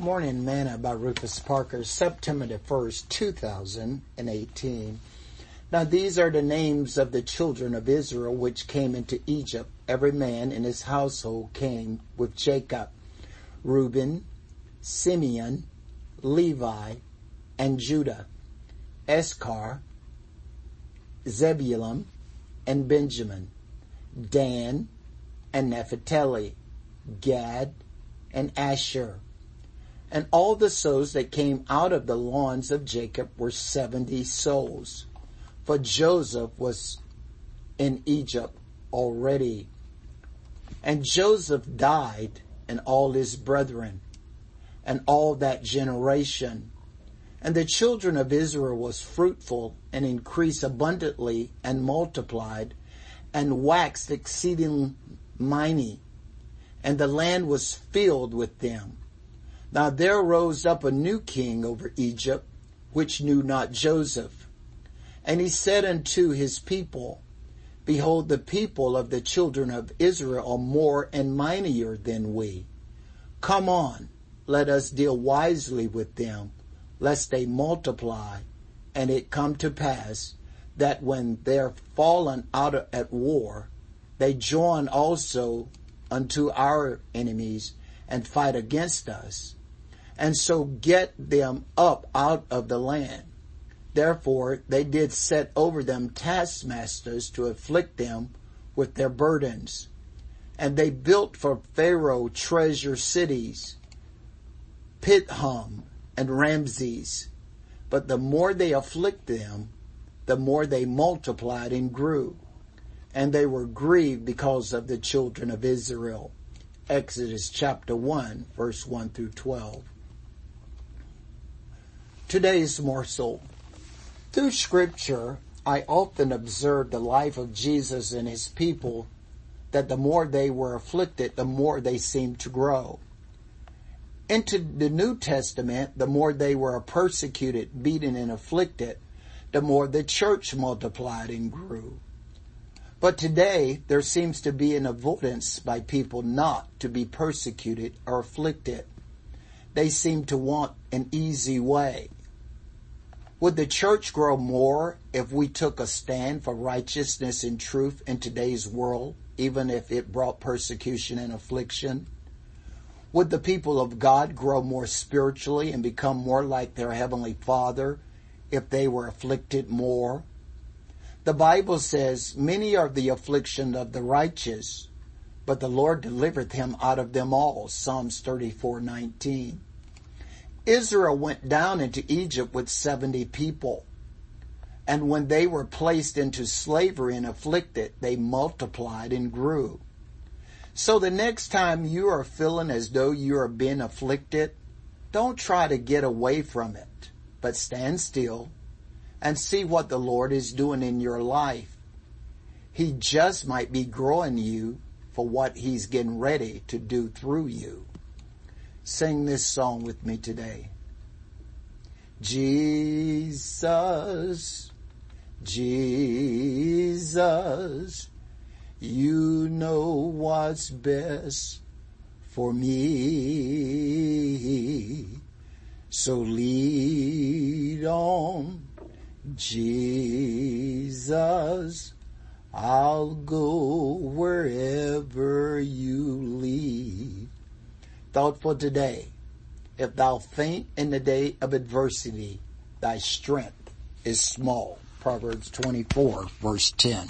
Morning Manna by Rufus Parker, September the 1st, 2018. Now these are the names of the children of Israel which came into Egypt. Every man in his household came with Jacob. Reuben, Simeon, Levi, and Judah. Issachar, Zebulun, and Benjamin. Dan, and Naphtali. Gad, and Asher and all the souls that came out of the lawns of Jacob were 70 souls. For Joseph was in Egypt already. And Joseph died and all his brethren and all that generation. And the children of Israel was fruitful and increased abundantly and multiplied and waxed exceeding mighty. And the land was filled with them. Now there rose up a new king over Egypt, which knew not Joseph. And he said unto his people, Behold, the people of the children of Israel are more and mightier than we. Come on, let us deal wisely with them, lest they multiply. And it come to pass that when they're fallen out at war, they join also unto our enemies and fight against us and so get them up out of the land. Therefore they did set over them taskmasters to afflict them with their burdens. And they built for Pharaoh treasure cities, Pithom and Ramses. But the more they afflicted them, the more they multiplied and grew. And they were grieved because of the children of Israel. Exodus chapter 1 verse 1 through 12. Today's morsel. Through scripture, I often observed the life of Jesus and his people that the more they were afflicted, the more they seemed to grow. Into the New Testament, the more they were persecuted, beaten, and afflicted, the more the church multiplied and grew. But today, there seems to be an avoidance by people not to be persecuted or afflicted. They seem to want an easy way. Would the church grow more if we took a stand for righteousness and truth in today's world, even if it brought persecution and affliction? Would the people of God grow more spiritually and become more like their heavenly Father if they were afflicted more? The Bible says, many are the affliction of the righteous, but the Lord delivereth him out of them all. Psalms 34:19. Israel went down into Egypt with 70 people. And when they were placed into slavery and afflicted, they multiplied and grew. So the next time you are feeling as though you are being afflicted, don't try to get away from it, but stand still and see what the Lord is doing in your life. He just might be growing you for what he's getting ready to do through you. Sing this song with me today. Jesus, Jesus, you know what's best for me. So lead on, Jesus. I'll go wherever you lead thought for today. If thou faint in the day of adversity, thy strength is small. Proverbs 24 verse 10.